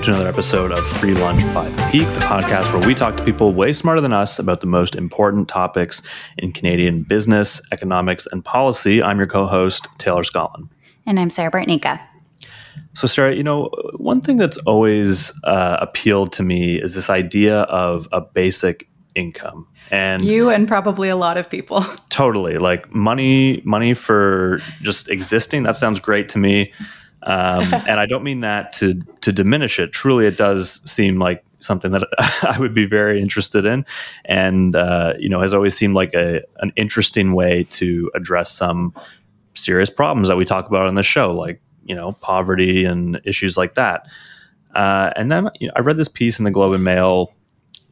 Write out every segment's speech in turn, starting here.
welcome to another episode of Free Lunch by the Peak, the podcast where we talk to people way smarter than us about the most important topics in Canadian business, economics, and policy. I'm your co host, Taylor Scollon. And I'm Sarah Bartnicka. So, Sarah, you know, one thing that's always uh, appealed to me is this idea of a basic income and you and probably a lot of people totally like money money for just existing that sounds great to me um, and I don't mean that to to diminish it. Truly, it does seem like something that I would be very interested in, and uh, you know, has always seemed like a an interesting way to address some serious problems that we talk about on the show, like you know, poverty and issues like that. Uh, and then you know, I read this piece in the Globe and Mail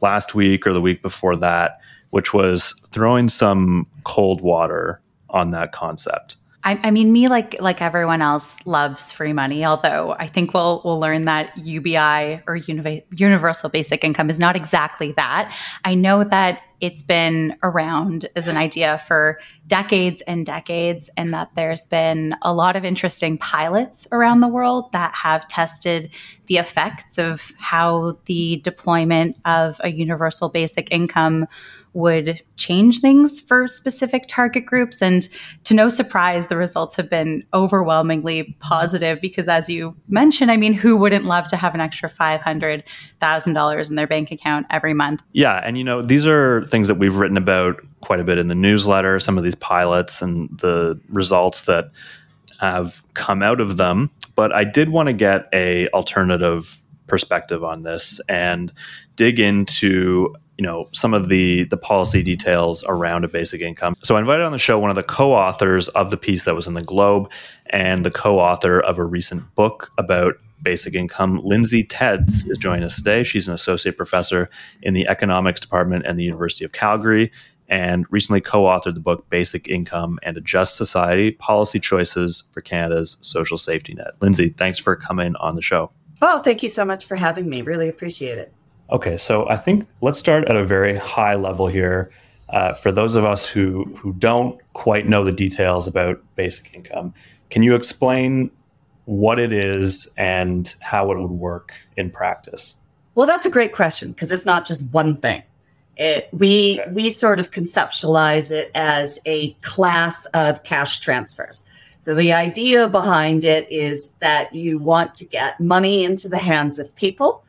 last week or the week before that, which was throwing some cold water on that concept. I, I, mean, me like like everyone else loves free money. Although I think we'll we'll learn that UBI or universal basic income is not exactly that. I know that it's been around as an idea for decades and decades, and that there's been a lot of interesting pilots around the world that have tested the effects of how the deployment of a universal basic income would change things for specific target groups. And to no surprise, the results have been overwhelmingly positive because, as you mentioned, I mean, who wouldn't love to have an extra $500,000 in their bank account every month? Yeah. And, you know, these are things that we've written about quite a bit in the newsletter, some of these pilots and the results that have come out of them. But I did want to get a alternative perspective on this and dig into you know some of the the policy details around a basic income. So I invited on the show one of the co-authors of the piece that was in the Globe and the co-author of a recent book about basic income. Lindsay Tedds is joining us today. She's an associate professor in the economics department at the University of Calgary and recently co-authored the book Basic Income and a Just Society: Policy Choices for Canada's Social Safety Net. Lindsay, thanks for coming on the show. Oh, thank you so much for having me. Really appreciate it. Okay, so I think let's start at a very high level here. Uh, for those of us who who don't quite know the details about basic income, can you explain what it is and how it would work in practice? Well, that's a great question because it's not just one thing. It, we okay. we sort of conceptualize it as a class of cash transfers. So the idea behind it is that you want to get money into the hands of people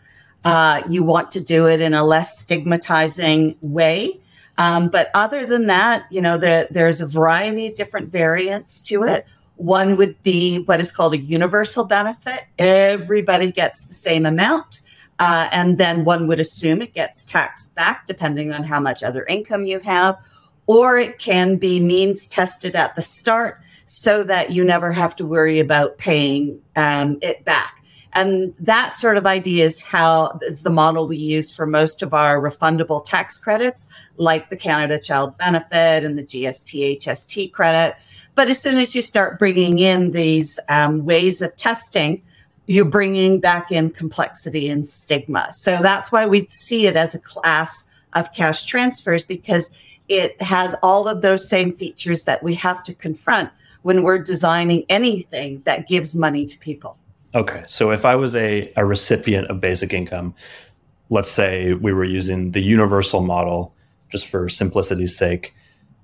uh, you want to do it in a less stigmatizing way. Um, but other than that, you know, the, there's a variety of different variants to it. One would be what is called a universal benefit. Everybody gets the same amount. Uh, and then one would assume it gets taxed back depending on how much other income you have. Or it can be means tested at the start so that you never have to worry about paying um, it back. And that sort of idea is how is the model we use for most of our refundable tax credits, like the Canada Child Benefit and the GST HST credit. But as soon as you start bringing in these um, ways of testing, you're bringing back in complexity and stigma. So that's why we see it as a class of cash transfers because it has all of those same features that we have to confront when we're designing anything that gives money to people. Okay. So if I was a, a recipient of basic income, let's say we were using the universal model just for simplicity's sake,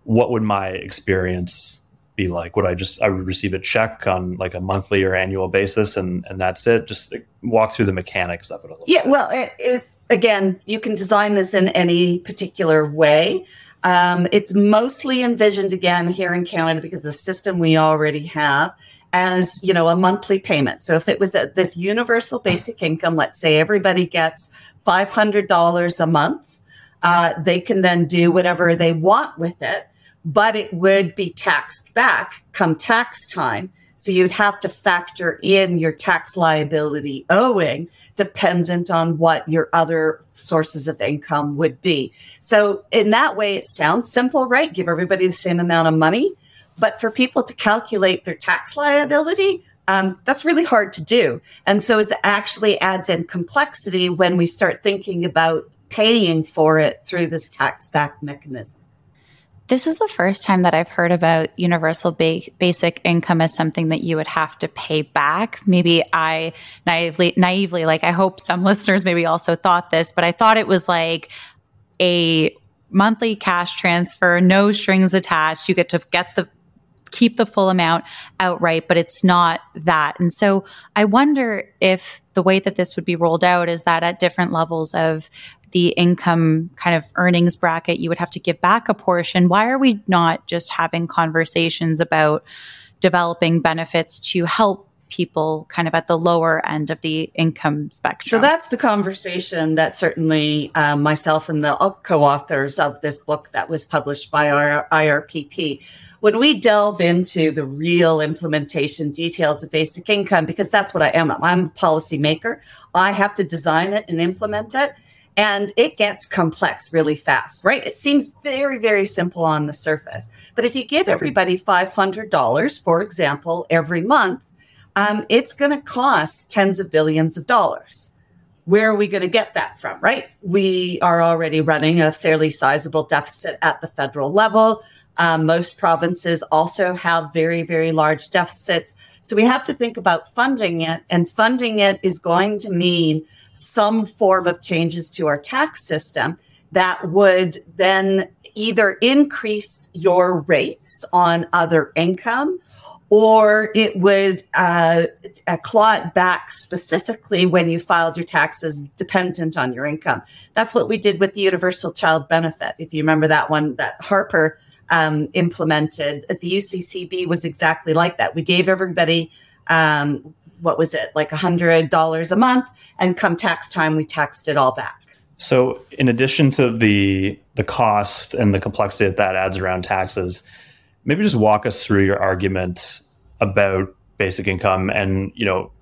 what would my experience be like? Would I just I would receive a check on like a monthly or annual basis and and that's it? Just walk through the mechanics of it a little. Yeah, bit. well, it, it, again, you can design this in any particular way. Um, it's mostly envisioned again here in Canada because the system we already have as you know a monthly payment so if it was a, this universal basic income let's say everybody gets $500 a month uh, they can then do whatever they want with it but it would be taxed back come tax time so you'd have to factor in your tax liability owing dependent on what your other sources of income would be. So in that way, it sounds simple, right? Give everybody the same amount of money. But for people to calculate their tax liability, um, that's really hard to do. And so it actually adds in complexity when we start thinking about paying for it through this tax back mechanism. This is the first time that I've heard about universal ba- basic income as something that you would have to pay back. Maybe I naively, naively, like I hope some listeners maybe also thought this, but I thought it was like a monthly cash transfer, no strings attached. You get to get the keep the full amount outright, but it's not that. And so I wonder if the way that this would be rolled out is that at different levels of the income kind of earnings bracket, you would have to give back a portion. Why are we not just having conversations about developing benefits to help people kind of at the lower end of the income spectrum. So that's the conversation that certainly um, myself and the co-authors of this book that was published by our IRPP. When we delve into the real implementation details of basic income, because that's what I am. I'm a policymaker. I have to design it and implement it and it gets complex really fast, right? It seems very, very simple on the surface. But if you give everybody $500, for example, every month, um, it's going to cost tens of billions of dollars. Where are we going to get that from, right? We are already running a fairly sizable deficit at the federal level. Um, most provinces also have very, very large deficits. So we have to think about funding it, and funding it is going to mean some form of changes to our tax system that would then either increase your rates on other income or it would uh, claw it back specifically when you filed your taxes dependent on your income. That's what we did with the universal child benefit. If you remember that one that Harper um, implemented, the UCCB was exactly like that. We gave everybody um, what was it like a hundred dollars a month and come tax time we taxed it all back so in addition to the the cost and the complexity that that adds around taxes maybe just walk us through your argument about basic income. And you know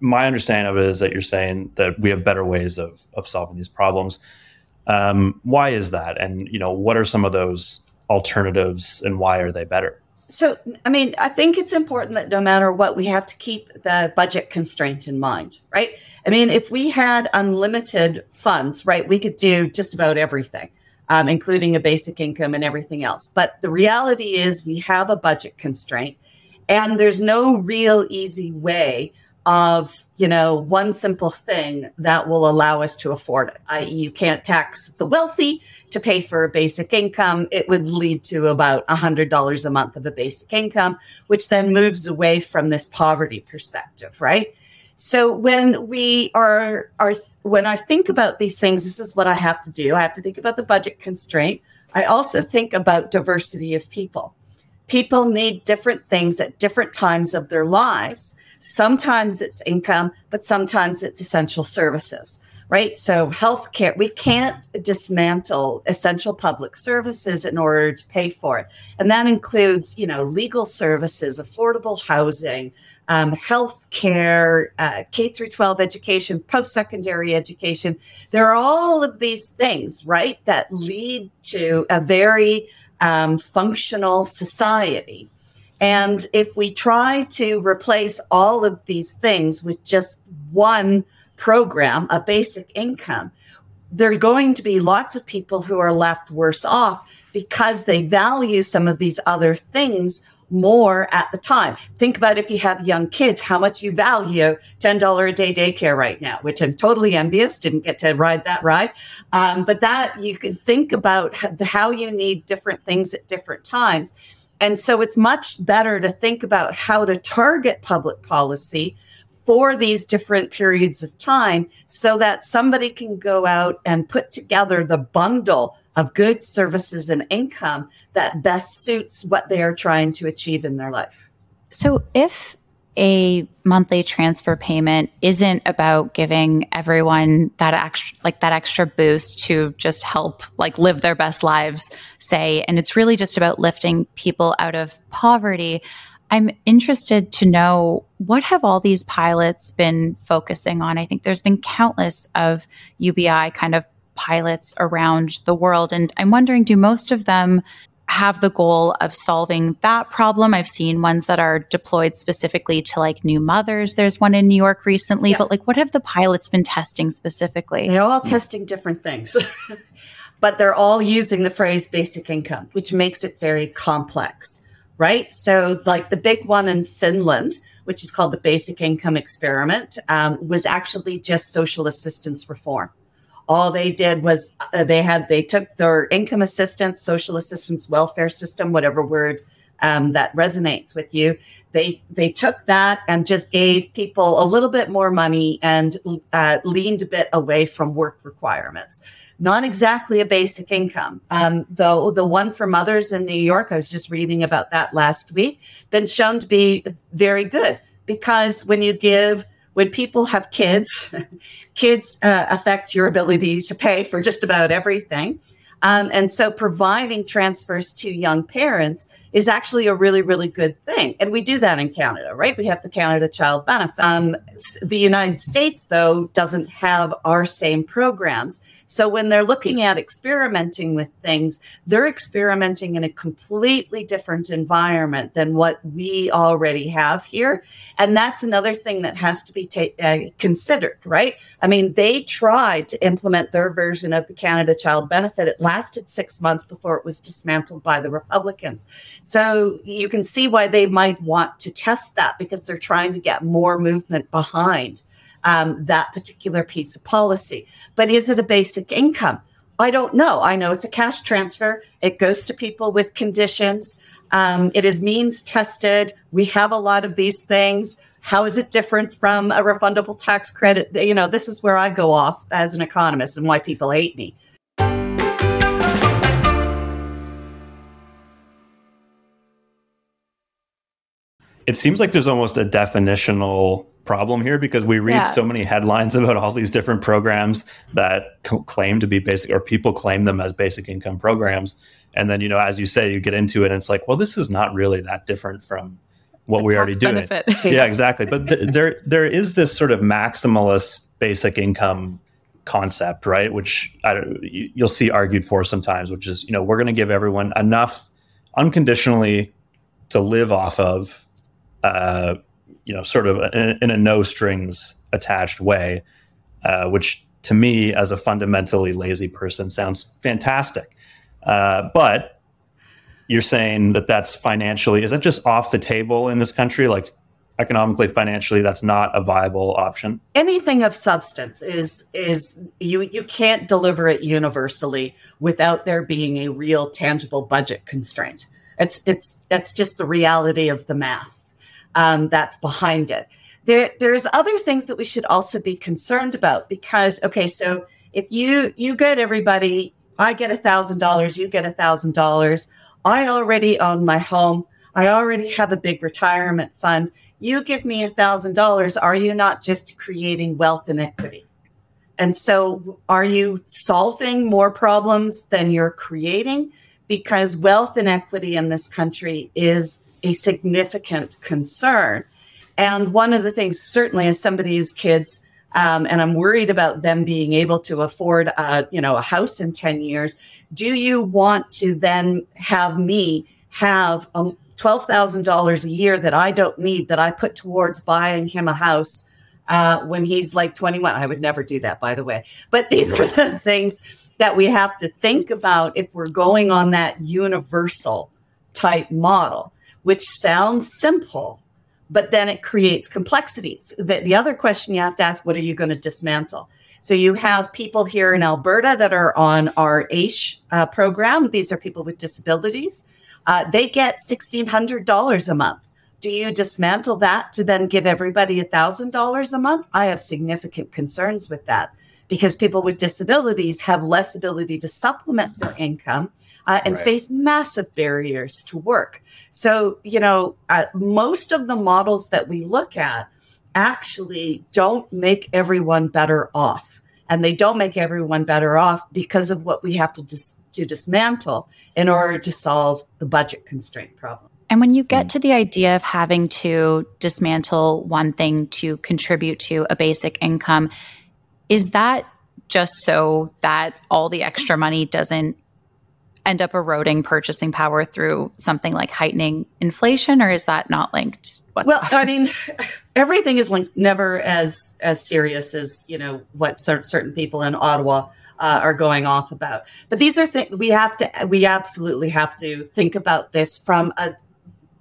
my understanding of it is that you're saying that we have better ways of of solving these problems. Um, why is that? And you know what are some of those alternatives and why are they better? So, I mean, I think it's important that no matter what, we have to keep the budget constraint in mind, right? I mean, if we had unlimited funds, right, we could do just about everything, um, including a basic income and everything else. But the reality is we have a budget constraint and there's no real easy way of you know one simple thing that will allow us to afford it i.e you can't tax the wealthy to pay for a basic income. It would lead to about $100 a month of a basic income which then moves away from this poverty perspective right so when we are are when i think about these things this is what i have to do. I have to think about the budget constraint. I also think about diversity of people. People need different things at different times of their lives. Sometimes it's income, but sometimes it's essential services, right? So healthcare, we can't dismantle essential public services in order to pay for it. And that includes, you know, legal services, affordable housing, um, health care, uh, K through 12 education, post secondary education. There are all of these things, right, that lead to a very um, functional society. And if we try to replace all of these things with just one program, a basic income, there are going to be lots of people who are left worse off because they value some of these other things more at the time. Think about if you have young kids, how much you value $10 a day daycare right now, which I'm totally envious. Didn't get to ride that ride. Um, but that you can think about how you need different things at different times. And so it's much better to think about how to target public policy for these different periods of time so that somebody can go out and put together the bundle of goods, services, and income that best suits what they are trying to achieve in their life. So if a monthly transfer payment isn't about giving everyone that extra like that extra boost to just help like live their best lives say and it's really just about lifting people out of poverty i'm interested to know what have all these pilots been focusing on i think there's been countless of ubi kind of pilots around the world and i'm wondering do most of them have the goal of solving that problem. I've seen ones that are deployed specifically to like new mothers. There's one in New York recently, yeah. but like what have the pilots been testing specifically? They're all testing different things. but they're all using the phrase basic income, which makes it very complex, right? So, like the big one in Finland, which is called the Basic Income Experiment, um, was actually just social assistance reform. All they did was uh, they had they took their income assistance, social assistance, welfare system, whatever word um, that resonates with you. They they took that and just gave people a little bit more money and uh, leaned a bit away from work requirements. Not exactly a basic income. Um, though the one for mothers in New York, I was just reading about that last week, been shown to be very good because when you give when people have kids, kids uh, affect your ability to pay for just about everything. Um, and so providing transfers to young parents is actually a really, really good thing. And we do that in Canada, right? We have the Canada Child Benefit. Um, the United States, though, doesn't have our same programs. So when they're looking at experimenting with things, they're experimenting in a completely different environment than what we already have here. And that's another thing that has to be ta- uh, considered, right? I mean, they tried to implement their version of the Canada Child Benefit. It lasted six months before it was dismantled by the Republicans. So you can see why they might want to test that because they're trying to get more movement behind um, that particular piece of policy. But is it a basic income? I don't know. I know it's a cash transfer. It goes to people with conditions. Um, it is means tested. We have a lot of these things. How is it different from a refundable tax credit? You know, this is where I go off as an economist and why people hate me. It seems like there's almost a definitional problem here because we read yeah. so many headlines about all these different programs that c- claim to be basic or people claim them as basic income programs. And then you know as you say you get into it and it's like well this is not really that different from what we already do. yeah exactly. But th- there there is this sort of maximalist basic income concept right? Which I, you'll see argued for sometimes which is you know we're going to give everyone enough unconditionally to live off of uh, you know, sort of in, in a no strings attached way, uh, which to me, as a fundamentally lazy person, sounds fantastic. Uh, but you're saying that that's financially, is that just off the table in this country? Like economically, financially, that's not a viable option. Anything of substance is is you you can't deliver it universally without there being a real tangible budget constraint. It's it's that's just the reality of the math um, that's behind it. There, there's other things that we should also be concerned about because, okay, so if you you get everybody, I get a thousand dollars, you get a thousand dollars. I already own my home. I already have a big retirement fund. You give me a thousand dollars. Are you not just creating wealth inequity? And so, are you solving more problems than you're creating? Because wealth inequity in this country is a significant concern. And one of the things, certainly as somebody's kids, um, and I'm worried about them being able to afford, a, you know, a house in 10 years. Do you want to then have me have um, $12,000 a year that I don't need that I put towards buying him a house uh, when he's like 21? I would never do that, by the way. But these are the things that we have to think about if we're going on that universal type model which sounds simple, but then it creates complexities. The, the other question you have to ask, what are you going to dismantle? So you have people here in Alberta that are on our AISH uh, program. These are people with disabilities. Uh, they get $1,600 a month. Do you dismantle that to then give everybody $1,000 a month? I have significant concerns with that because people with disabilities have less ability to supplement their income uh, and right. face massive barriers to work. So, you know, uh, most of the models that we look at actually don't make everyone better off. And they don't make everyone better off because of what we have to, dis- to dismantle in order to solve the budget constraint problem. And when you get mm. to the idea of having to dismantle one thing to contribute to a basic income, is that just so that all the extra money doesn't end up eroding purchasing power through something like heightening inflation, or is that not linked? Well, I mean, everything is linked, never as as serious as you know what certain people in Ottawa uh, are going off about. But these are things we have to, we absolutely have to think about this from a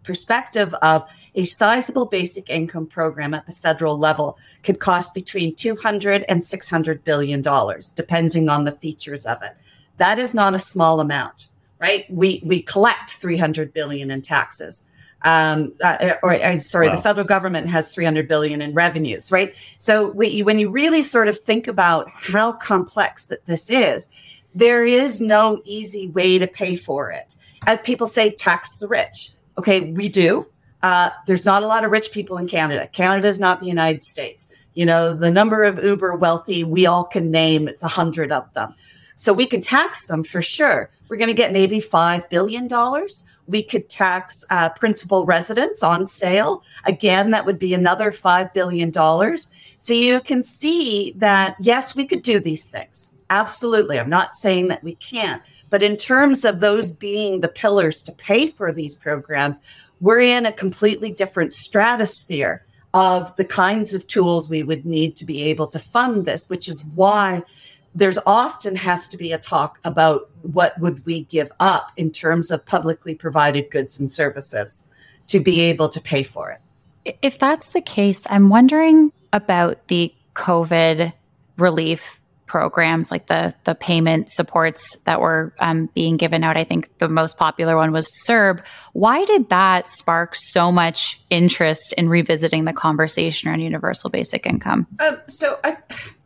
perspective of a sizable basic income program at the federal level could cost between 200 and 600 billion dollars depending on the features of it that is not a small amount right we we collect 300 billion in taxes um, uh, or uh, sorry, wow. the federal government has 300 billion in revenues, right? So we, when you really sort of think about how complex that this is, there is no easy way to pay for it. And people say tax the rich. Okay, we do. Uh, there's not a lot of rich people in Canada. Canada is not the United States. You know, the number of uber wealthy we all can name, it's a hundred of them. So we can tax them for sure. We're going to get maybe $5 billion. We could tax uh, principal residence on sale. Again, that would be another $5 billion. So you can see that, yes, we could do these things. Absolutely. I'm not saying that we can't. But in terms of those being the pillars to pay for these programs, we're in a completely different stratosphere of the kinds of tools we would need to be able to fund this, which is why there's often has to be a talk about what would we give up in terms of publicly provided goods and services to be able to pay for it. If that's the case, I'm wondering about the COVID relief programs, like the the payment supports that were um, being given out. I think the most popular one was CERB. Why did that spark so much interest in revisiting the conversation around universal basic income? Uh, so I.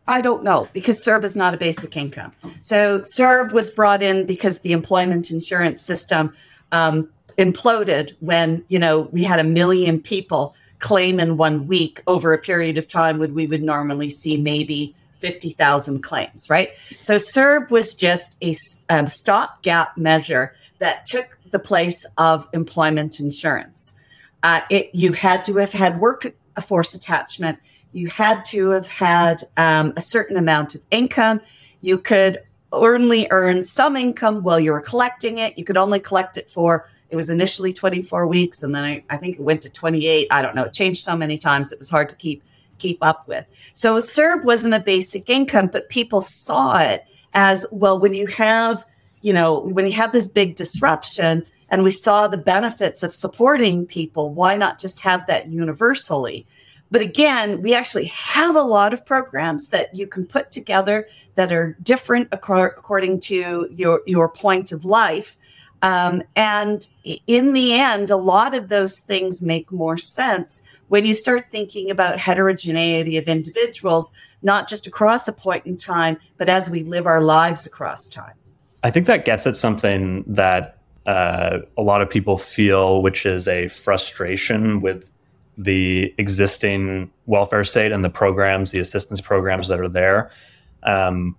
I don't know because CERB is not a basic income. So CERB was brought in because the employment insurance system um, imploded when you know we had a million people claim in one week over a period of time when we would normally see maybe 50,000 claims, right? So CERB was just a um, stopgap measure that took the place of employment insurance. Uh, it, you had to have had workforce attachment. You had to have had um, a certain amount of income. You could only earn some income while you were collecting it. You could only collect it for, it was initially 24 weeks and then I, I think it went to 28. I don't know. It changed so many times. It was hard to keep keep up with. So CERB wasn't a basic income, but people saw it as well when you have, you know, when you have this big disruption and we saw the benefits of supporting people, why not just have that universally? But again, we actually have a lot of programs that you can put together that are different according to your, your point of life. Um, and in the end, a lot of those things make more sense when you start thinking about heterogeneity of individuals, not just across a point in time, but as we live our lives across time. I think that gets at something that uh, a lot of people feel, which is a frustration with the existing welfare state and the programs, the assistance programs that are there. Um,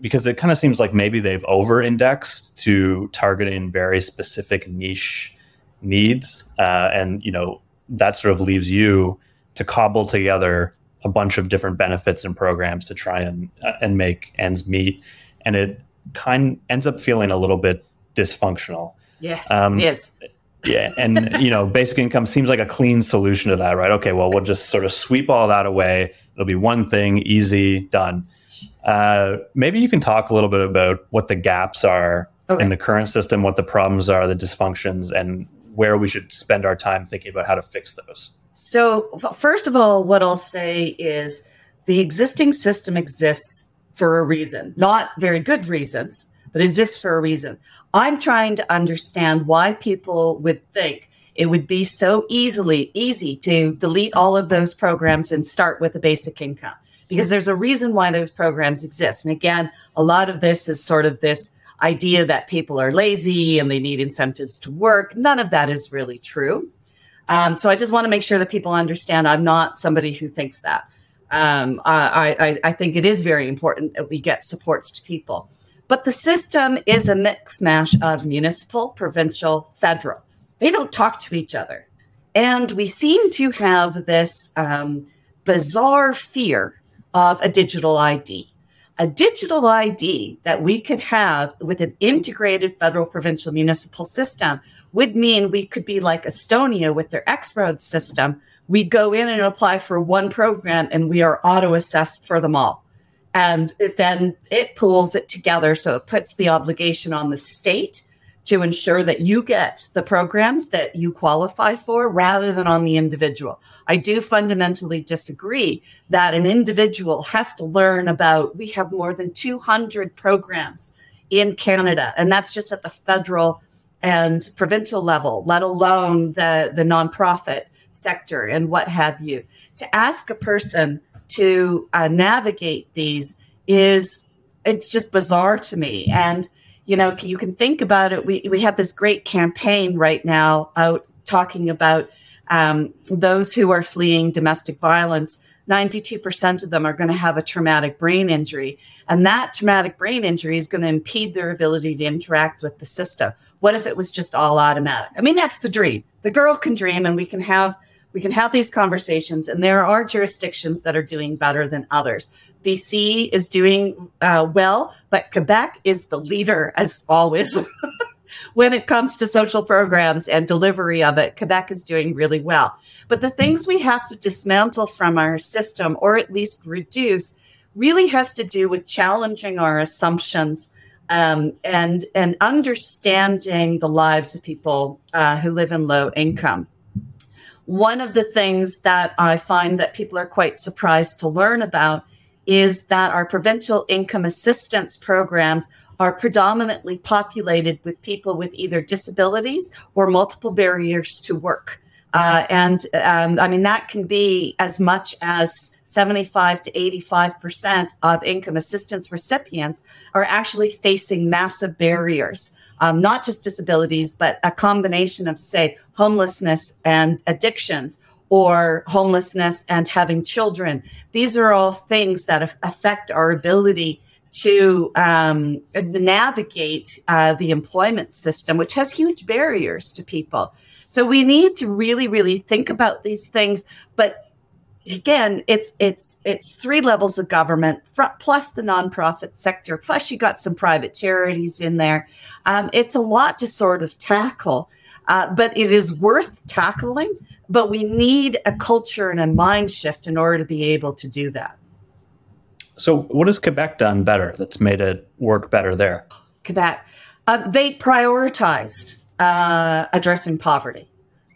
because it kind of seems like maybe they've over indexed to targeting very specific niche needs. Uh, and, you know, that sort of leaves you to cobble together a bunch of different benefits and programs to try and, uh, and make ends meet. And it kind ends up feeling a little bit dysfunctional. Yes. Um, yes. Yeah, and you know, basic income seems like a clean solution to that, right? Okay, well, we'll just sort of sweep all that away. It'll be one thing, easy, done. Uh, maybe you can talk a little bit about what the gaps are okay. in the current system, what the problems are, the dysfunctions, and where we should spend our time thinking about how to fix those. So, first of all, what I'll say is the existing system exists for a reason, not very good reasons, but exists for a reason. I'm trying to understand why people would think it would be so easily easy to delete all of those programs and start with a basic income because there's a reason why those programs exist. And again, a lot of this is sort of this idea that people are lazy and they need incentives to work. None of that is really true. Um, so I just want to make sure that people understand I'm not somebody who thinks that. Um, I, I, I think it is very important that we get supports to people. But the system is a mix mash of municipal, provincial, federal. They don't talk to each other. And we seem to have this um, bizarre fear of a digital ID. A digital ID that we could have with an integrated federal, provincial, municipal system would mean we could be like Estonia with their X Road system. We go in and apply for one program and we are auto assessed for them all. and it, then it pools it together. So it puts the obligation on the state to ensure that you get the programs that you qualify for rather than on the individual. I do fundamentally disagree that an individual has to learn about, we have more than 200 programs in Canada, and that's just at the federal and provincial level, let alone the, the nonprofit sector and what have you. To ask a person to uh, navigate these is, it's just bizarre to me. And you know, you can think about it. We, we have this great campaign right now out talking about um, those who are fleeing domestic violence. 92% of them are going to have a traumatic brain injury. And that traumatic brain injury is going to impede their ability to interact with the system. What if it was just all automatic? I mean, that's the dream. The girl can dream and we can have we can have these conversations and there are jurisdictions that are doing better than others BC is doing uh, well, but Quebec is the leader, as always. when it comes to social programs and delivery of it, Quebec is doing really well. But the things we have to dismantle from our system, or at least reduce, really has to do with challenging our assumptions um, and and understanding the lives of people uh, who live in low income. One of the things that I find that people are quite surprised to learn about is that our provincial income assistance programs are predominantly populated with people with either disabilities or multiple barriers to work. Uh, and um, I mean, that can be as much as 75 to 85% of income assistance recipients are actually facing massive barriers, um, not just disabilities, but a combination of, say, homelessness and addictions or homelessness and having children. These are all things that affect our ability to um, navigate uh, the employment system, which has huge barriers to people. So we need to really, really think about these things. But again, it's it's it's three levels of government plus the nonprofit sector, plus you got some private charities in there. Um, it's a lot to sort of tackle. Uh, but it is worth tackling. But we need a culture and a mind shift in order to be able to do that. So, what has Quebec done better that's made it work better there? Quebec, uh, they prioritized uh, addressing poverty.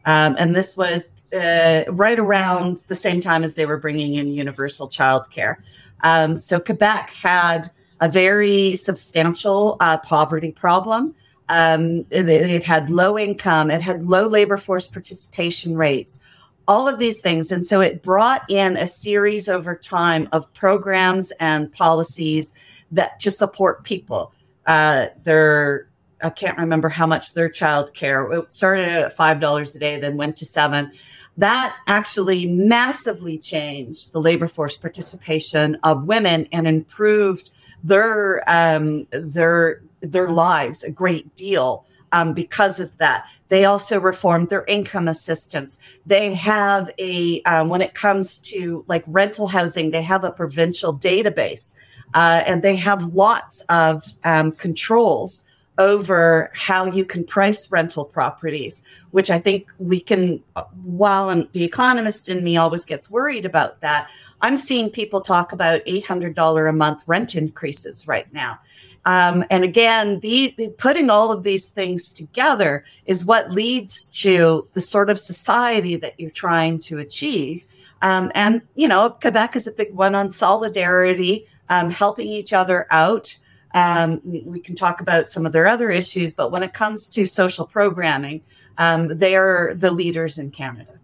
Um, and this was uh, right around the same time as they were bringing in universal childcare. Um, so, Quebec had a very substantial uh, poverty problem. Um, it had low income, it had low labor force participation rates, all of these things. And so it brought in a series over time of programs and policies that to support people. Uh, their, I can't remember how much their child care, it started at $5 a day, then went to seven. That actually massively changed the labor force participation of women and improved their um, their their lives a great deal um, because of that. They also reformed their income assistance. They have a, um, when it comes to like rental housing, they have a provincial database uh, and they have lots of um, controls over how you can price rental properties, which I think we can, while the economist in me always gets worried about that, I'm seeing people talk about $800 a month rent increases right now. Um, and again, the, putting all of these things together is what leads to the sort of society that you're trying to achieve. Um, and, you know, Quebec is a big one on solidarity, um, helping each other out. Um, we can talk about some of their other issues, but when it comes to social programming, um, they are the leaders in Canada.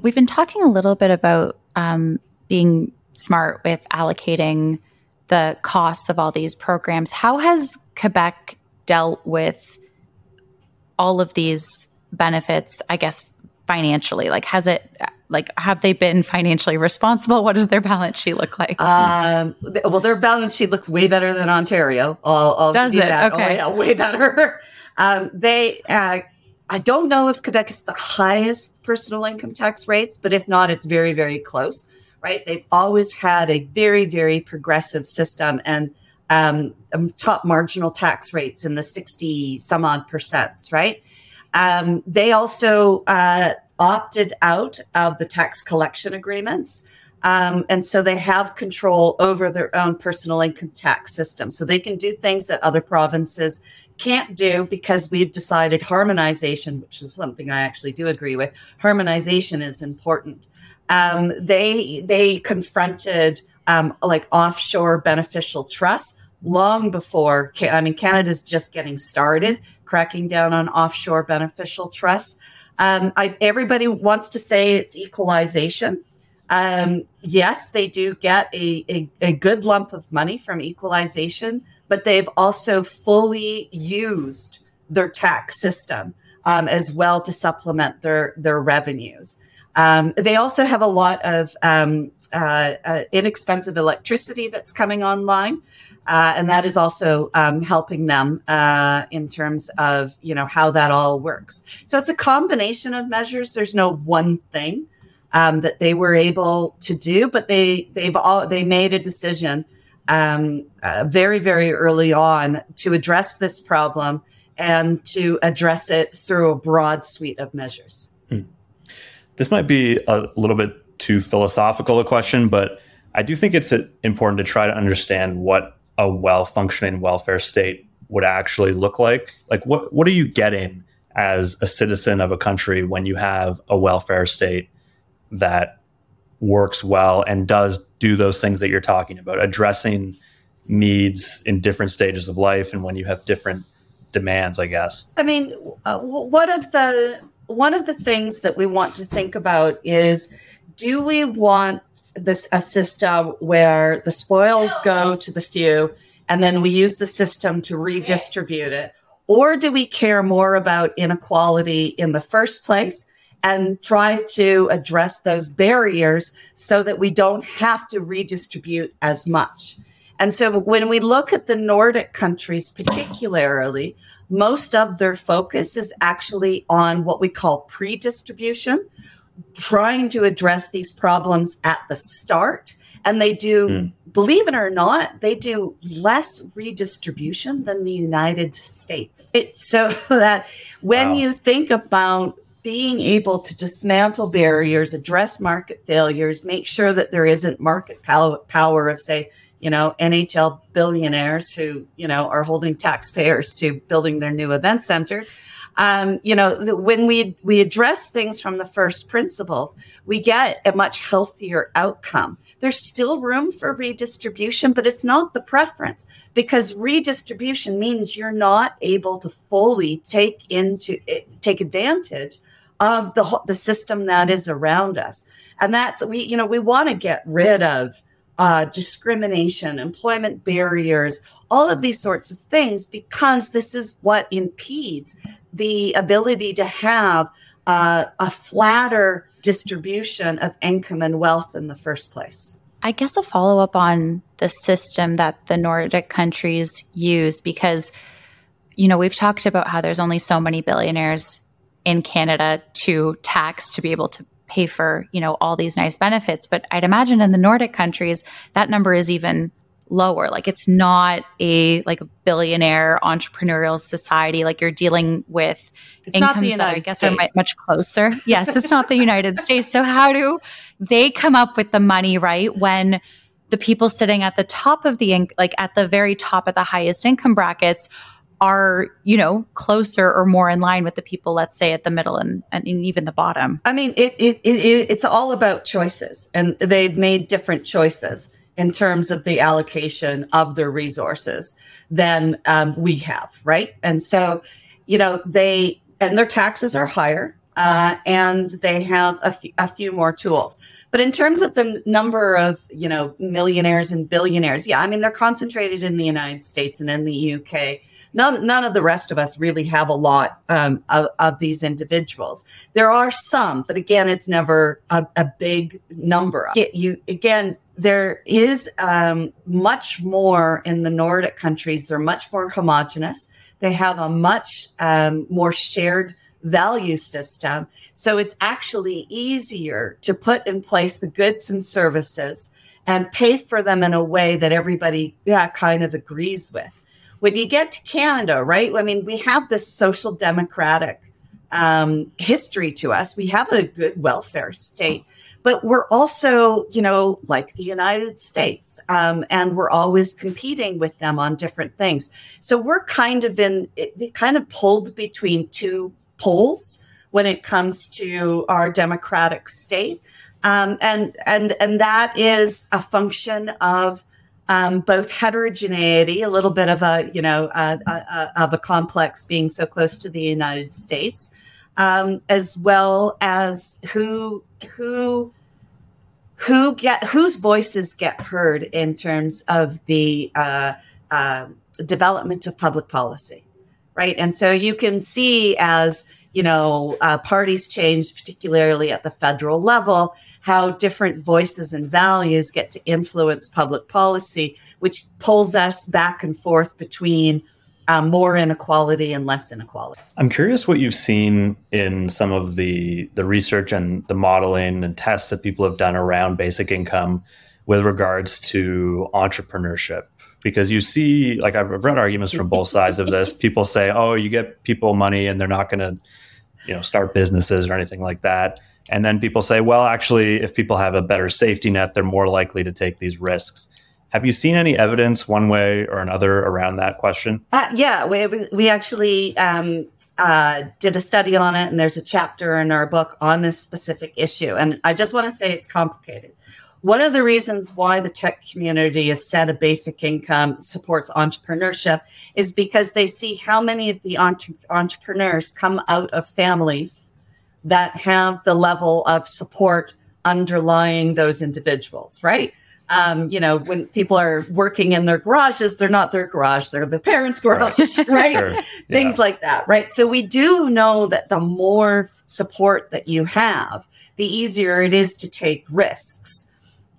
We've been talking a little bit about um, being smart with allocating the costs of all these programs. How has Quebec dealt with all of these benefits, I guess, financially? Like, has it, like, have they been financially responsible? What does their balance sheet look like? Um, well, their balance sheet looks way better than Ontario. I'll, I'll does it? That. Okay. Oh, yeah, way better. Um, they, uh, I don't know if Quebec is the highest personal income tax rates, but if not, it's very, very close, right? They've always had a very, very progressive system and um, um top marginal tax rates in the 60 some odd percents, right? Um, they also uh, opted out of the tax collection agreements. Um, and so they have control over their own personal income tax system. So they can do things that other provinces can't do because we've decided harmonization, which is something I actually do agree with. Harmonization is important. Um, they they confronted um, like offshore beneficial trusts long before. I mean, Canada's just getting started cracking down on offshore beneficial trusts. Um, I, everybody wants to say it's equalization. Um, yes, they do get a, a, a, good lump of money from equalization, but they've also fully used their tax system um, as well to supplement their, their revenues. Um, they also have a lot of um, uh, uh, inexpensive electricity that's coming online. Uh, and that is also um, helping them uh, in terms of you know how that all works. So it's a combination of measures. There's no one thing um, that they were able to do, but they they've all they made a decision um, uh, very very early on to address this problem and to address it through a broad suite of measures. This might be a little bit too philosophical a question, but I do think it's important to try to understand what a well functioning welfare state would actually look like. Like, what what are you getting as a citizen of a country when you have a welfare state that works well and does do those things that you're talking about, addressing needs in different stages of life and when you have different demands, I guess. I mean, uh, one of the one of the things that we want to think about is do we want this a system where the spoils go to the few and then we use the system to redistribute it or do we care more about inequality in the first place and try to address those barriers so that we don't have to redistribute as much. And so when we look at the Nordic countries, particularly, most of their focus is actually on what we call pre distribution, trying to address these problems at the start. And they do, mm. believe it or not, they do less redistribution than the United States. It, so that when wow. you think about being able to dismantle barriers, address market failures, make sure that there isn't market power of, say, you know, NHL billionaires who, you know, are holding taxpayers to building their new event center. Um, you know, when we we address things from the first principles, we get a much healthier outcome. There's still room for redistribution, but it's not the preference because redistribution means you're not able to fully take into take advantage of the the system that is around us. And that's we you know we want to get rid of uh, discrimination, employment barriers, all of these sorts of things because this is what impedes the ability to have uh, a flatter distribution of income and wealth in the first place. I guess a follow up on the system that the Nordic countries use because, you know, we've talked about how there's only so many billionaires in Canada to tax to be able to pay for, you know, all these nice benefits. But I'd imagine in the Nordic countries, that number is even lower. Like it's not a like a billionaire entrepreneurial society. Like you're dealing with it's incomes that I guess States. are much closer. Yes, it's not the United States. So how do they come up with the money, right? When the people sitting at the top of the like at the very top of the highest income brackets are you know closer or more in line with the people let's say at the middle and, and even the bottom i mean it, it, it, it's all about choices and they've made different choices in terms of the allocation of their resources than um, we have, right? And so, you know, they and their taxes are higher. Uh, and they have a, f- a few more tools. But in terms of the number of, you know, millionaires and billionaires, yeah, I mean, they're concentrated in the United States and in the UK. None, none of the rest of us really have a lot um, of, of, these individuals. There are some, but again, it's never a, a big number. You again, there is um, much more in the Nordic countries. They're much more homogenous. They have a much um, more shared value system. So it's actually easier to put in place the goods and services and pay for them in a way that everybody yeah, kind of agrees with. When you get to Canada, right? I mean, we have this social democratic um, history to us. We have a good welfare state, but we're also, you know, like the United States, um, and we're always competing with them on different things. So we're kind of in, kind of pulled between two poles when it comes to our democratic state. Um, and and and that is a function of um, both heterogeneity, a little bit of a you know a, a, of a complex being so close to the United States, um, as well as who who who get whose voices get heard in terms of the uh, uh, development of public policy, right? And so you can see as you know, uh, parties change, particularly at the federal level, how different voices and values get to influence public policy, which pulls us back and forth between um, more inequality and less inequality. I'm curious what you've seen in some of the the research and the modeling and tests that people have done around basic income with regards to entrepreneurship because you see like I've read arguments from both sides of this. People say, "Oh, you get people money and they're not going to, you know, start businesses or anything like that." And then people say, "Well, actually, if people have a better safety net, they're more likely to take these risks." Have you seen any evidence one way or another around that question? Uh, yeah, we we actually um, uh, did a study on it, and there's a chapter in our book on this specific issue. And I just want to say it's complicated. One of the reasons why the tech community has set a basic income supports entrepreneurship is because they see how many of the entre- entrepreneurs come out of families that have the level of support underlying those individuals, right? Um, you know, when people are working in their garages, they're not their garage, they're the parents' garage, right? right? Sure. Things like that, right? So we do know that the more support that you have, the easier it is to take risks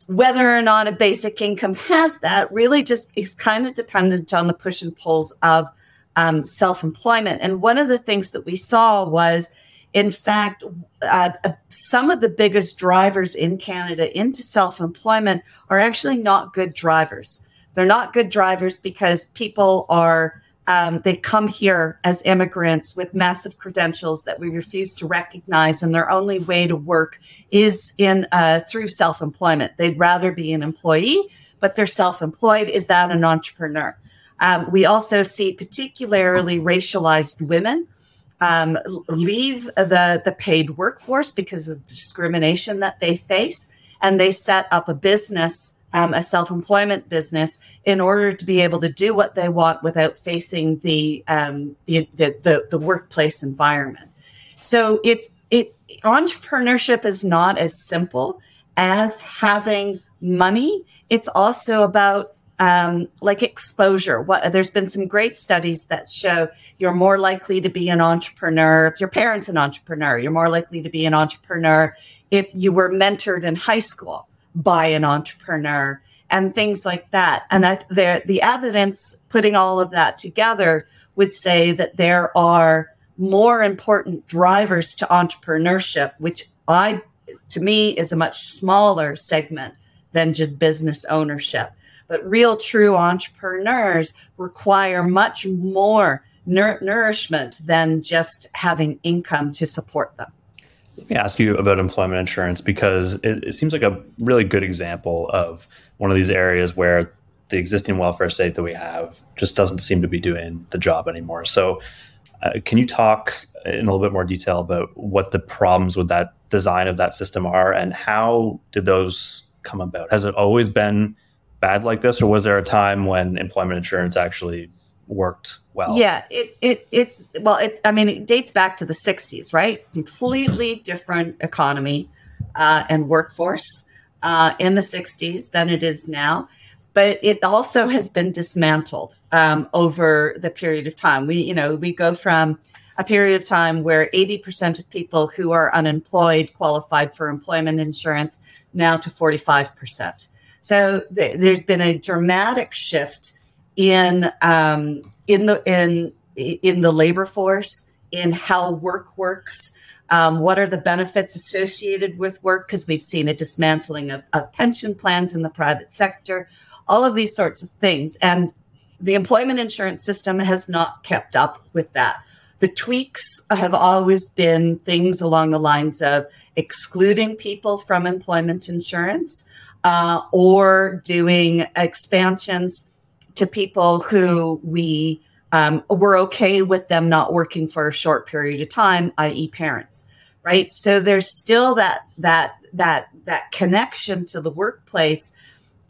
whether or not a basic income has that really just is kind of dependent on the push and pulls of um, self employment. And one of the things that we saw was, in fact, uh, uh some of the biggest drivers in Canada into self employment are actually not good drivers. They're not good drivers because people are um, they come here as immigrants with massive credentials that we refuse to recognize, and their only way to work is in uh, through self-employment. They'd rather be an employee, but they're self-employed. Is that an entrepreneur? Um, we also see particularly racialized women um, leave the the paid workforce because of discrimination that they face, and they set up a business um, a self-employment business in order to be able to do what they want without facing the um, the, the, the, the workplace environment. So it's it entrepreneurship is not as simple as having money. It's also about um, like exposure. What there's been some great studies that show you're more likely to be an entrepreneur if your parents an entrepreneur. You're more likely to be an entrepreneur if you were mentored in high school by an entrepreneur and things like that. And I, the evidence putting all of that together would say that there are more important drivers to entrepreneurship, which I, to me, is a much smaller segment than just business ownership. But real true entrepreneurs require much more nourishment than just having income to support them. Let me ask you about employment insurance because it, it, seems like a really good example of one of these areas where the existing welfare state that we have just doesn't seem to be doing the job anymore. So, uh, can you talk in a little bit more detail about what the problems with that design of that system are and how did those come about? Has it always been bad like this, or was there a time when employment insurance actually worked well. Yeah, it, it it's well, it I mean it dates back to the 60s, right? Completely different economy uh, and workforce uh, in the 60s than it is now. But it also has been dismantled um, over the period of time. We, you know, we go from a period of time where 80% of people who are unemployed qualified for employment insurance now to 45%. So th- there's been a dramatic shift in um, in the in in the labor force, in how work works. Um, what are the benefits associated with work? Because we've seen a dismantling of, of pension plans in the private sector, all of these sorts of things, and the employment insurance system has not kept up with that. the tweaks have always been things along the lines of excluding people from employment insurance uh, or doing expansions to people who we um, were okay with them not working for a short period of time, i.e., parents. Right. So there's still that that that that connection to the workplace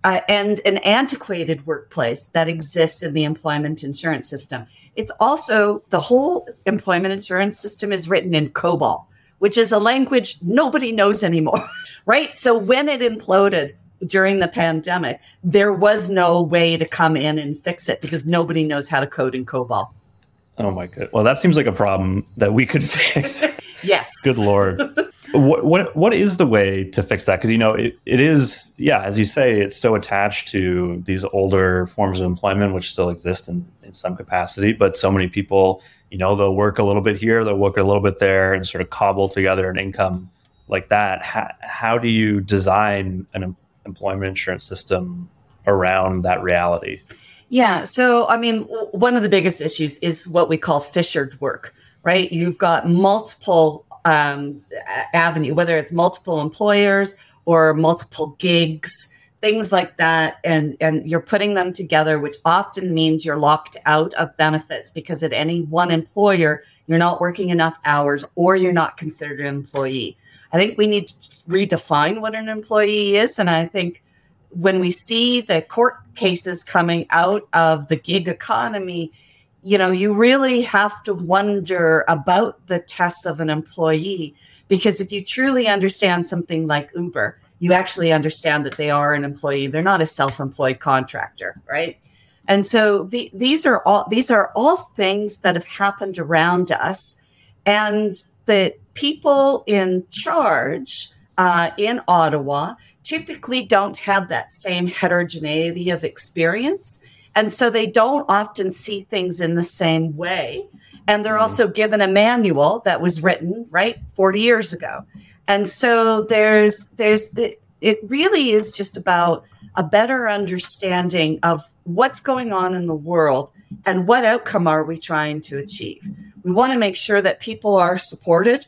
uh, and an antiquated workplace that exists in the employment insurance system. It's also the whole employment insurance system is written in COBOL, which is a language nobody knows anymore, right? So when it imploded during the pandemic, there was no way to come in and fix it because nobody knows how to code in COBOL. Oh my god. Well, that seems like a problem that we could fix. yes. Good lord. what what what is the way to fix that? Because you know it, it is yeah, as you say, it's so attached to these older forms of employment which still exist in, in some capacity, but so many people, you know, they'll work a little bit here, they'll work a little bit there, and sort of cobble together an income like that. How, how do you design an employment insurance system around that reality? Yeah. So, I mean, one of the biggest issues is what we call fissured work, right? You've got multiple um, avenue, whether it's multiple employers or multiple gigs, things like that, and and you're putting them together, which often means you're locked out of benefits because at any one employer you're not working enough hours or you're not considered an employee. I think we need to redefine what an employee is, and I think when we see the court cases coming out of the gig economy you know, you really have to wonder about the tests of an employee because if you truly understand something like Uber, you actually understand that they are an employee. They're not a self-employed contractor, right? And so the, these are all these are all things that have happened around us, and the people in charge uh, in Ottawa typically don't have that same heterogeneity of experience. And so they don't often see things in the same way. And they're mm-hmm. also given a manual that was written, right, 40 years ago. And so there's, there's, it really is just about a better understanding of what's going on in the world and what outcome are we trying to achieve. We want to make sure that people are supported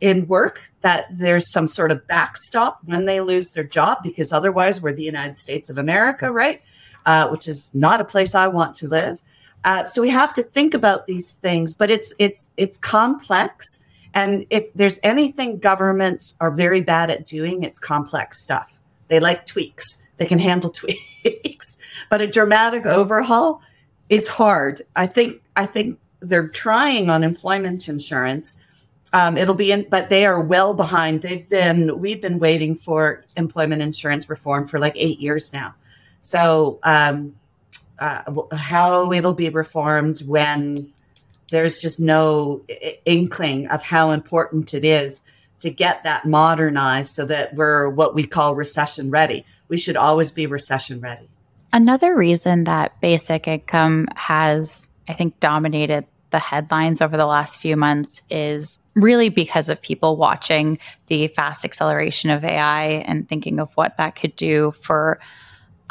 in work, that there's some sort of backstop when they lose their job, because otherwise we're the United States of America, right? uh, which is not a place I want to live. Uh, so we have to think about these things, but it's it's it's complex. And if there's anything governments are very bad at doing, it's complex stuff. They like tweaks. They can handle tweaks, but a dramatic overhaul is hard. I think I think they're trying on employment insurance. Um, it'll be in, but they are well behind. They've been we've been waiting for employment insurance reform for like eight years now. So, um, uh, how it'll be reformed when there's just no inkling of how important it is to get that modernized so that we're what we call recession ready. We should always be recession ready. Another reason that basic income has, I think, dominated the headlines over the last few months is really because of people watching the fast acceleration of AI and thinking of what that could do for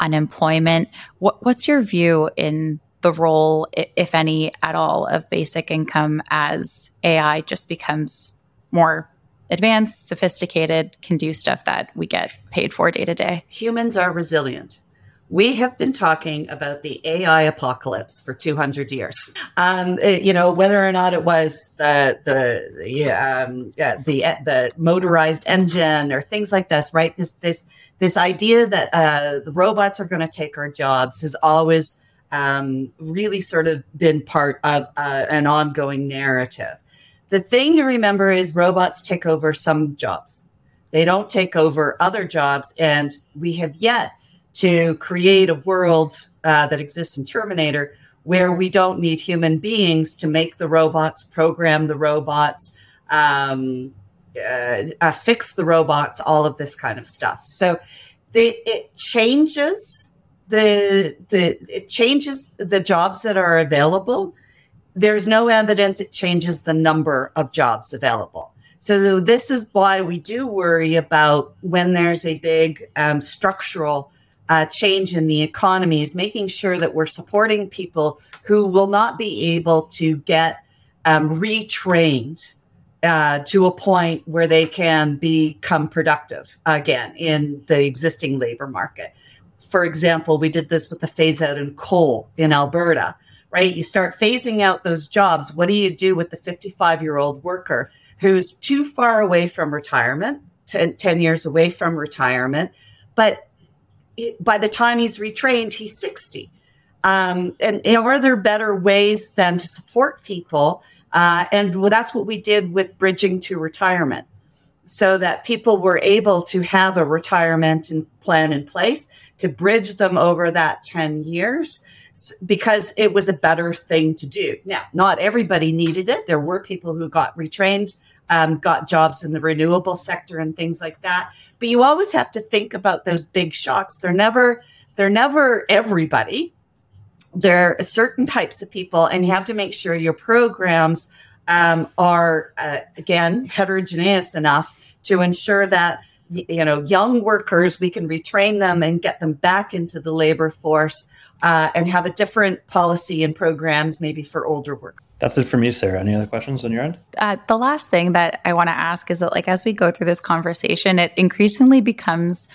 unemployment. What, what's your view in the role, if any at all, of basic income as AI just becomes more advanced, sophisticated, can do stuff that we get paid for day to day? Humans are resilient. We have been talking about the AI apocalypse for 200 years. Um, it, you know, whether or not it was the the um, yeah, the the motorized engine or things like this, right? This this this idea that uh, the robots are going to take our jobs has always um, really sort of been part of uh, an ongoing narrative. The thing to remember is robots take over some jobs. They don't take over other jobs, and we have yet to create a world uh, that exists in Terminator where we don't need human beings to make the robots, program the robots, um, uh, uh, fix the robots, all of this kind of stuff. So it changes the the it changes the jobs that are available. There's no evidence it changes the number of jobs available. So this is why we do worry about when there's a big um, structural uh, change in the economy is making sure that we're supporting people who will not be able to get um, retrained uh, to a point where they can become productive again in the existing labor market. For example, we did this with the phase out in coal in Alberta, right? You start phasing out those jobs. What do you do with the 55 year old worker who's too far away from retirement, 10, 10 years away from retirement, but by the time he's retrained, he's 60. Um, and you know, are there better ways than to support people uh, and well, that's what we did with bridging to retirement so that people were able to have a retirement plan in place to bridge them over that 10 years because it was a better thing to do. Now, not everybody needed it. There were people who got retrained, um, got jobs in the renewable sector and things like that. But you always have to think about those big shocks. They're never, they're never everybody there are certain types of people, and you have to make sure your programs um, are uh, again heterogeneous enough to ensure that you know young workers we can retrain them and get them back into the labor force uh, and have a different policy and programs maybe for older workers. That's it for me, Sarah. Any other questions on your end? Uh, the last thing that I want to ask is that, like, as we go through this conversation, it increasingly becomes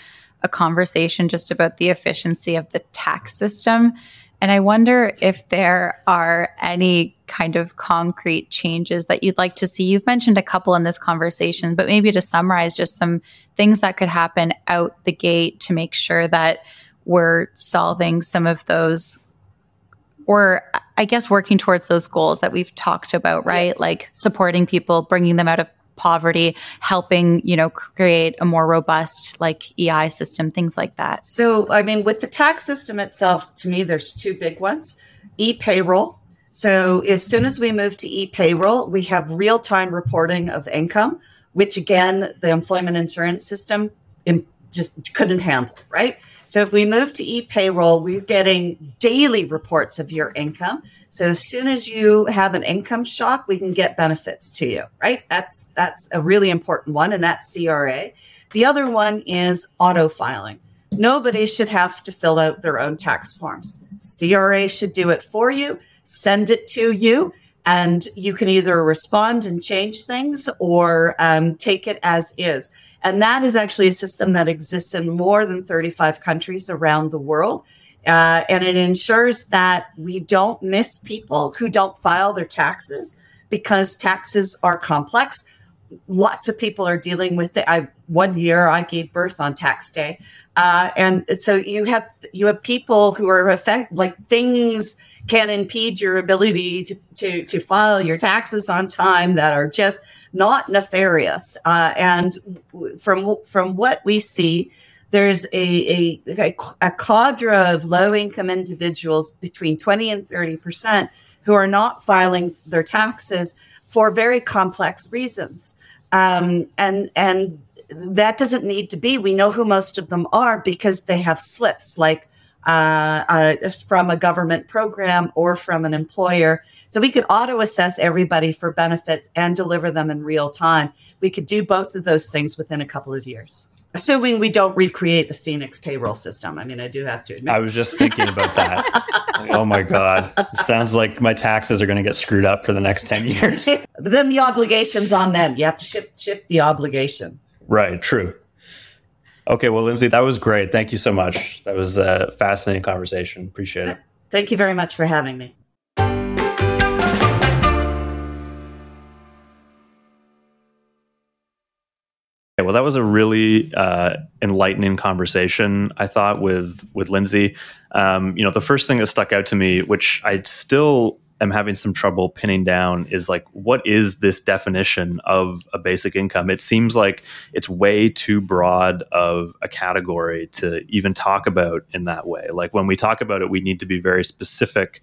a conversation just about the efficiency of the tax system and I wonder if there are any kind of concrete changes that you'd like to see. You've mentioned a couple in this conversation, but maybe to summarize just some things that could happen out the gate to make sure that we're solving some of those or I guess working towards those goals that we've talked about, right? Like supporting people, bringing them out of poverty, helping, you know, create a more robust like EI system, things like that? So, I mean, with the tax system itself, to me, there's two big ones e payroll. So, as soon as we move to e payroll, we have real time reporting of income, which again, the employment insurance system just couldn't handle, right? So if we move to e-payroll, we're getting daily reports of your income. So as soon as you have an income shock, we can get benefits to you, right? That's that's a really important one, and that's CRA. The other one is auto filing. Nobody should have to fill out their own tax forms. CRA should do it for you, send it to you, and you can either respond and change things or um, take it as is. And that is actually a system that exists in more than 35 countries around the world. Uh, and it ensures that we don't miss people who don't file their taxes because taxes are complex. Lots of people are dealing with it. I one year I gave birth on tax day, uh, and so you have you have people who are affect like things can impede your ability to, to, to file your taxes on time that are just not nefarious. Uh, and from, from what we see, there's a, a, a cadre of low income individuals between 20 and 30% who are not filing their taxes for very complex reasons. Um, and, and that doesn't need to be. We know who most of them are because they have slips like uh, uh, from a government program or from an employer. So we could auto assess everybody for benefits and deliver them in real time. We could do both of those things within a couple of years. Assuming we don't recreate the Phoenix payroll system. I mean, I do have to admit. I was just thinking about that. oh my God. Sounds like my taxes are going to get screwed up for the next 10 years. but then the obligation's on them. You have to shift, shift the obligation. Right. True. Okay, well, Lindsay, that was great. Thank you so much. That was a fascinating conversation. Appreciate it. Thank you very much for having me. Okay, well, that was a really uh, enlightening conversation. I thought with with Lindsay. Um, you know, the first thing that stuck out to me, which I still am having some trouble pinning down is like what is this definition of a basic income it seems like it's way too broad of a category to even talk about in that way like when we talk about it we need to be very specific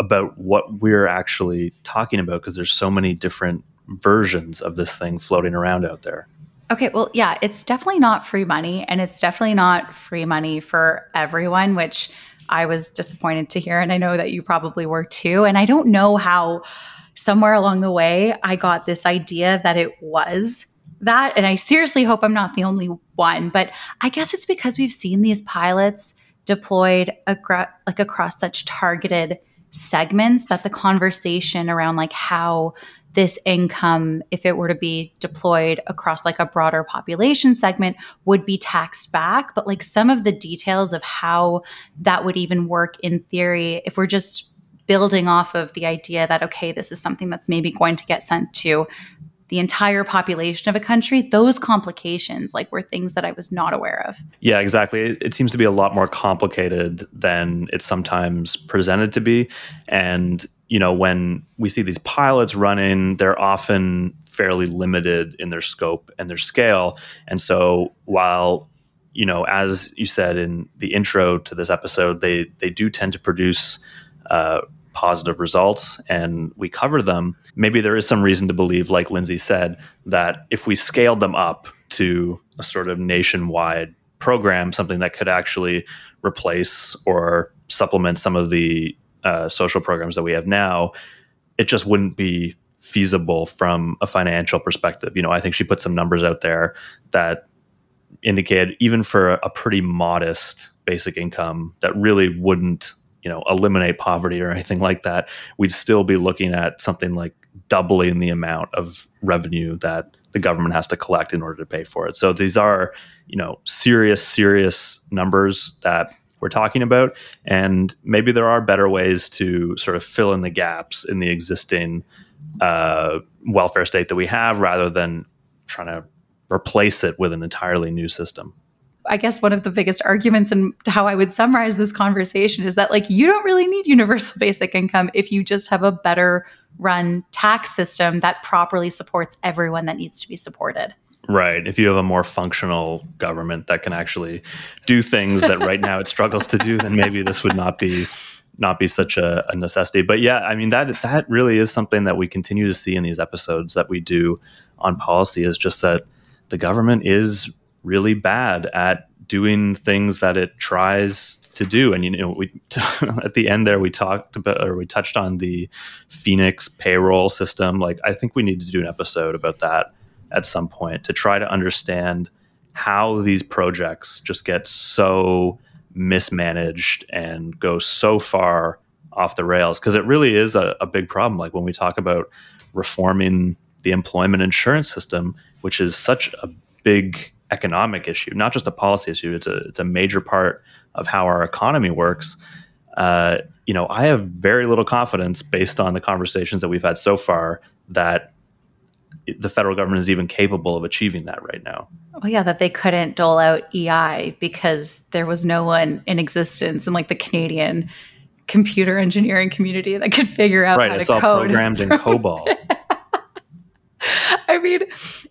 about what we're actually talking about because there's so many different versions of this thing floating around out there Okay, well, yeah, it's definitely not free money, and it's definitely not free money for everyone, which I was disappointed to hear. And I know that you probably were too. And I don't know how somewhere along the way I got this idea that it was that. And I seriously hope I'm not the only one. But I guess it's because we've seen these pilots deployed agra- like across such targeted segments that the conversation around like how this income, if it were to be deployed across like a broader population segment, would be taxed back. But like some of the details of how that would even work in theory, if we're just building off of the idea that, okay, this is something that's maybe going to get sent to the entire population of a country, those complications like were things that I was not aware of. Yeah, exactly. It, it, seems to be a lot more complicated than it's sometimes presented to be. And, you know, when we see these pilots running, they're often fairly limited in their scope and their scale. And so while you know, as you said in the intro to this episode, they they do tend to produce uh, positive results and we cover them, maybe there is some reason to believe, like Lindsay said, that if we scaled them up to a sort of nationwide program, something that could actually replace or supplement some of the uh, social programs that we have now, it just wouldn't be feasible from a financial perspective. You know, I think she put some numbers out there that indicate even for a pretty modest basic income that really wouldn't you know eliminate poverty or anything like that we'd still be looking at something like doubling the amount of revenue that the government has to collect in order to pay for it so these are you know serious serious numbers that we're talking about and maybe there are better ways to sort of fill in the gaps in the existing uh, welfare state that we have rather than trying to replace it with an entirely new system I guess one of the biggest arguments and how I would summarize this conversation is that like you don't really need universal basic income if you just have a better run tax system that properly supports everyone that needs to be supported. Right. If you have a more functional government that can actually do things that right now it struggles to do, then maybe this would not be not be such a, a, necessity. But yeah, I mean that that really is something that we continue to see in these episodes that we do on policy is just that the government is really bad at doing things that it tries to do. And you know, we at the end there we talked about or we touched on the Phoenix payroll system. Like I think we need to do an episode about that at some point to try to understand how these projects just get so mismanaged and go so far off the rails because it really is a, a big problem. Like when we talk about reforming the employment insurance system, which is such a big economic issue, not just a policy issue. It's a it's a major part of how our economy works. Uh, you know, I have very little confidence based on the conversations that we've had so far that the federal government is even capable of achieving that right now. Well, yeah, that they couldn't dole out EI because there was no one in existence in like the Canadian computer engineering community that could figure out right, how it's to all code. programmed in COBOL. I mean,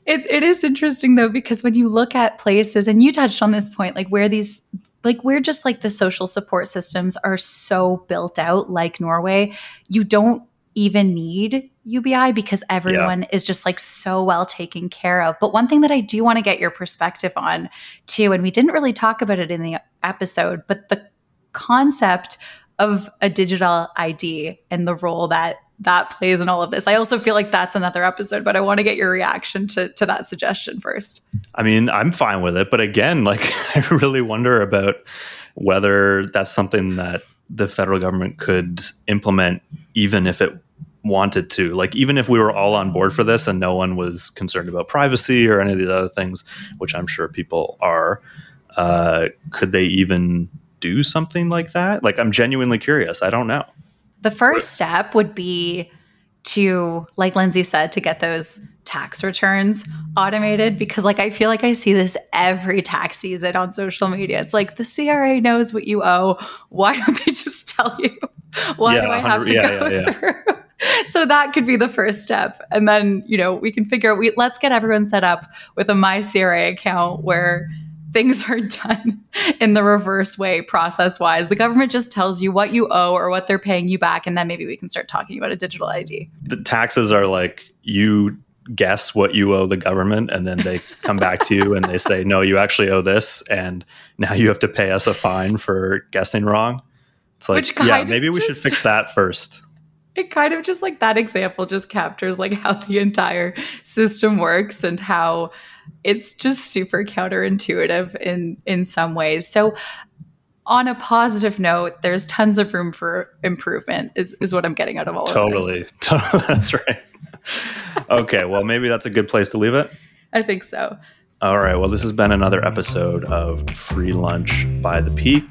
it, it is interesting though, because when you look at places, and you touched on this point, like where these, like where just like the social support systems are so built out, like Norway, you don't even need UBI because everyone yeah. is just like so well taken care of. But one thing that I do want to get your perspective on too, and we didn't really talk about it in the episode, but the concept of a digital ID and the role that that plays in all of this. I also feel like that's another episode, but I want to get your reaction to to that suggestion first. I mean, I'm fine with it, but again, like I really wonder about whether that's something that the federal government could implement even if it wanted to. Like even if we were all on board for this and no one was concerned about privacy or any of these other things, which I'm sure people are, uh, could they even do something like that? Like I'm genuinely curious. I don't know. The first step would be to, like Lindsay said, to get those tax returns automated because like I feel like I see this every tax season on social media. It's like the CRA knows what you owe. Why don't they just tell you? Why yeah, do I have to yeah, go yeah, through? so that could be the first step. And then, you know, we can figure out we let's get everyone set up with a my CRA account where things are done in the reverse way process wise. The government just tells you what you owe or what they're paying you back, and then maybe we can start talking about a digital ID. The taxes are like you guess what you owe the government, and then they come back to you and they say, no, you actually owe this, and now you have to pay us a fine for guessing wrong. It's like, yeah, maybe we just, should fix that first. It kind of just like that example just captures like how the entire system works and how it's just super counterintuitive in in some ways. So on a positive note, there's tons of room for improvement. Is is what I'm getting out of all totally. of this. Totally, that's right. okay, well, maybe that's a good place to leave it. I think so. All right. Well, this has been another episode of Free Lunch by the Peak.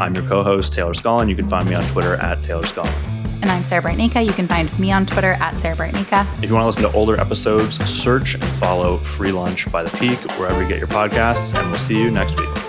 I'm your co-host Taylor Scollon. You can find me on Twitter at Taylor Scollon. And I'm Sarah Bartnicka. You can find me on Twitter at Sarah Bartnicka. If you want to listen to older episodes, search and follow Free Lunch by the Peak wherever you get your podcasts, and we'll see you next week.